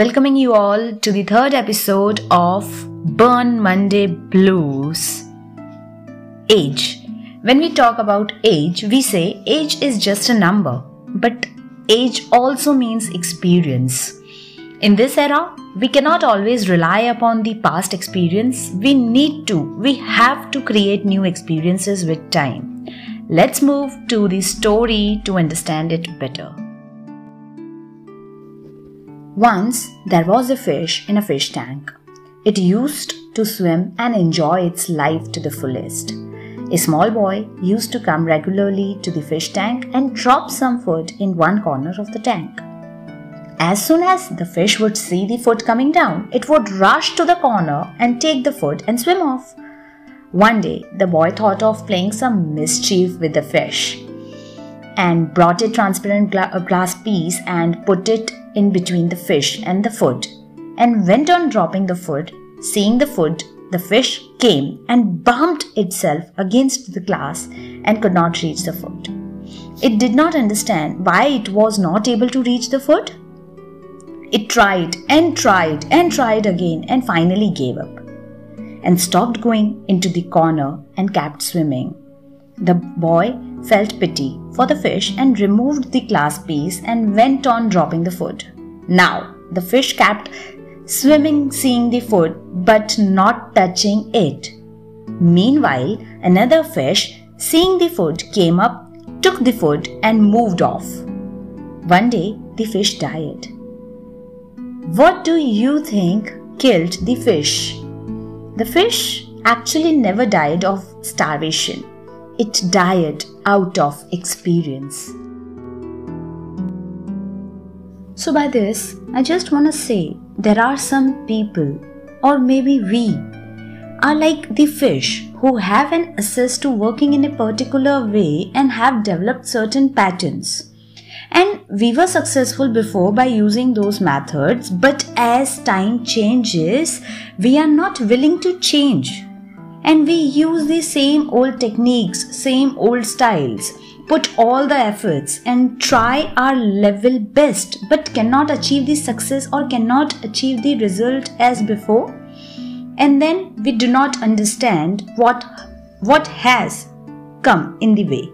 welcoming you all to the third episode of Burn Monday Blues. Age. When we talk about age, we say age is just a number, but age also means experience. In this era, we cannot always rely upon the past experience. We need to, we have to create new experiences with time. Let's move to the story to understand it better. Once there was a fish in a fish tank. It used to swim and enjoy its life to the fullest. A small boy used to come regularly to the fish tank and drop some food in one corner of the tank. As soon as the fish would see the food coming down, it would rush to the corner and take the food and swim off. One day, the boy thought of playing some mischief with the fish and brought a transparent gla- uh, glass piece and put it in between the fish and the food and went on dropping the food. Seeing the food, the fish came and bumped itself against the glass and could not reach the food. It did not understand why it was not able to reach the food. It tried and tried and tried again and finally gave up and stopped going into the corner and kept swimming. The boy felt pity for the fish and removed the glass piece and went on dropping the food. Now, the fish kept swimming, seeing the food, but not touching it. Meanwhile, another fish, seeing the food, came up, took the food, and moved off. One day, the fish died. What do you think killed the fish? The fish actually never died of starvation. It died out of experience. So, by this, I just want to say there are some people, or maybe we, are like the fish who have an access to working in a particular way and have developed certain patterns. And we were successful before by using those methods, but as time changes, we are not willing to change. And we use the same old techniques, same old styles, put all the efforts and try our level best, but cannot achieve the success or cannot achieve the result as before. And then we do not understand what, what has come in the way.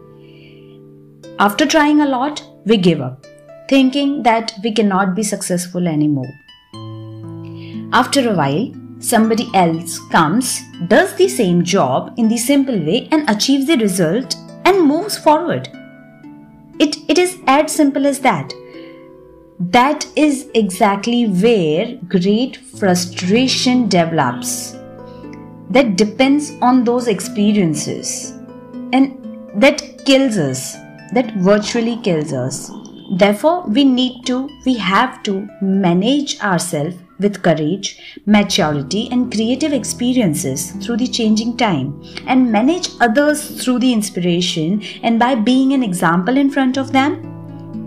After trying a lot, we give up, thinking that we cannot be successful anymore. After a while, somebody else comes, does the same job in the simple way, and achieves the result and moves forward. It, it is as simple as that. That is exactly where great frustration develops. That depends on those experiences and that kills us that virtually kills us. Therefore, we need to, we have to manage ourselves with courage, maturity, and creative experiences through the changing time, and manage others through the inspiration and by being an example in front of them.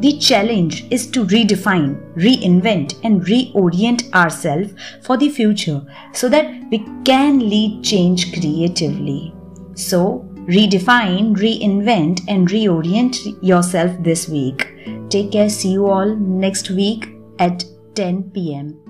The challenge is to redefine, reinvent, and reorient ourselves for the future so that we can lead change creatively. So, redefine, reinvent, and reorient yourself this week. Take care. See you all next week at 10 pm.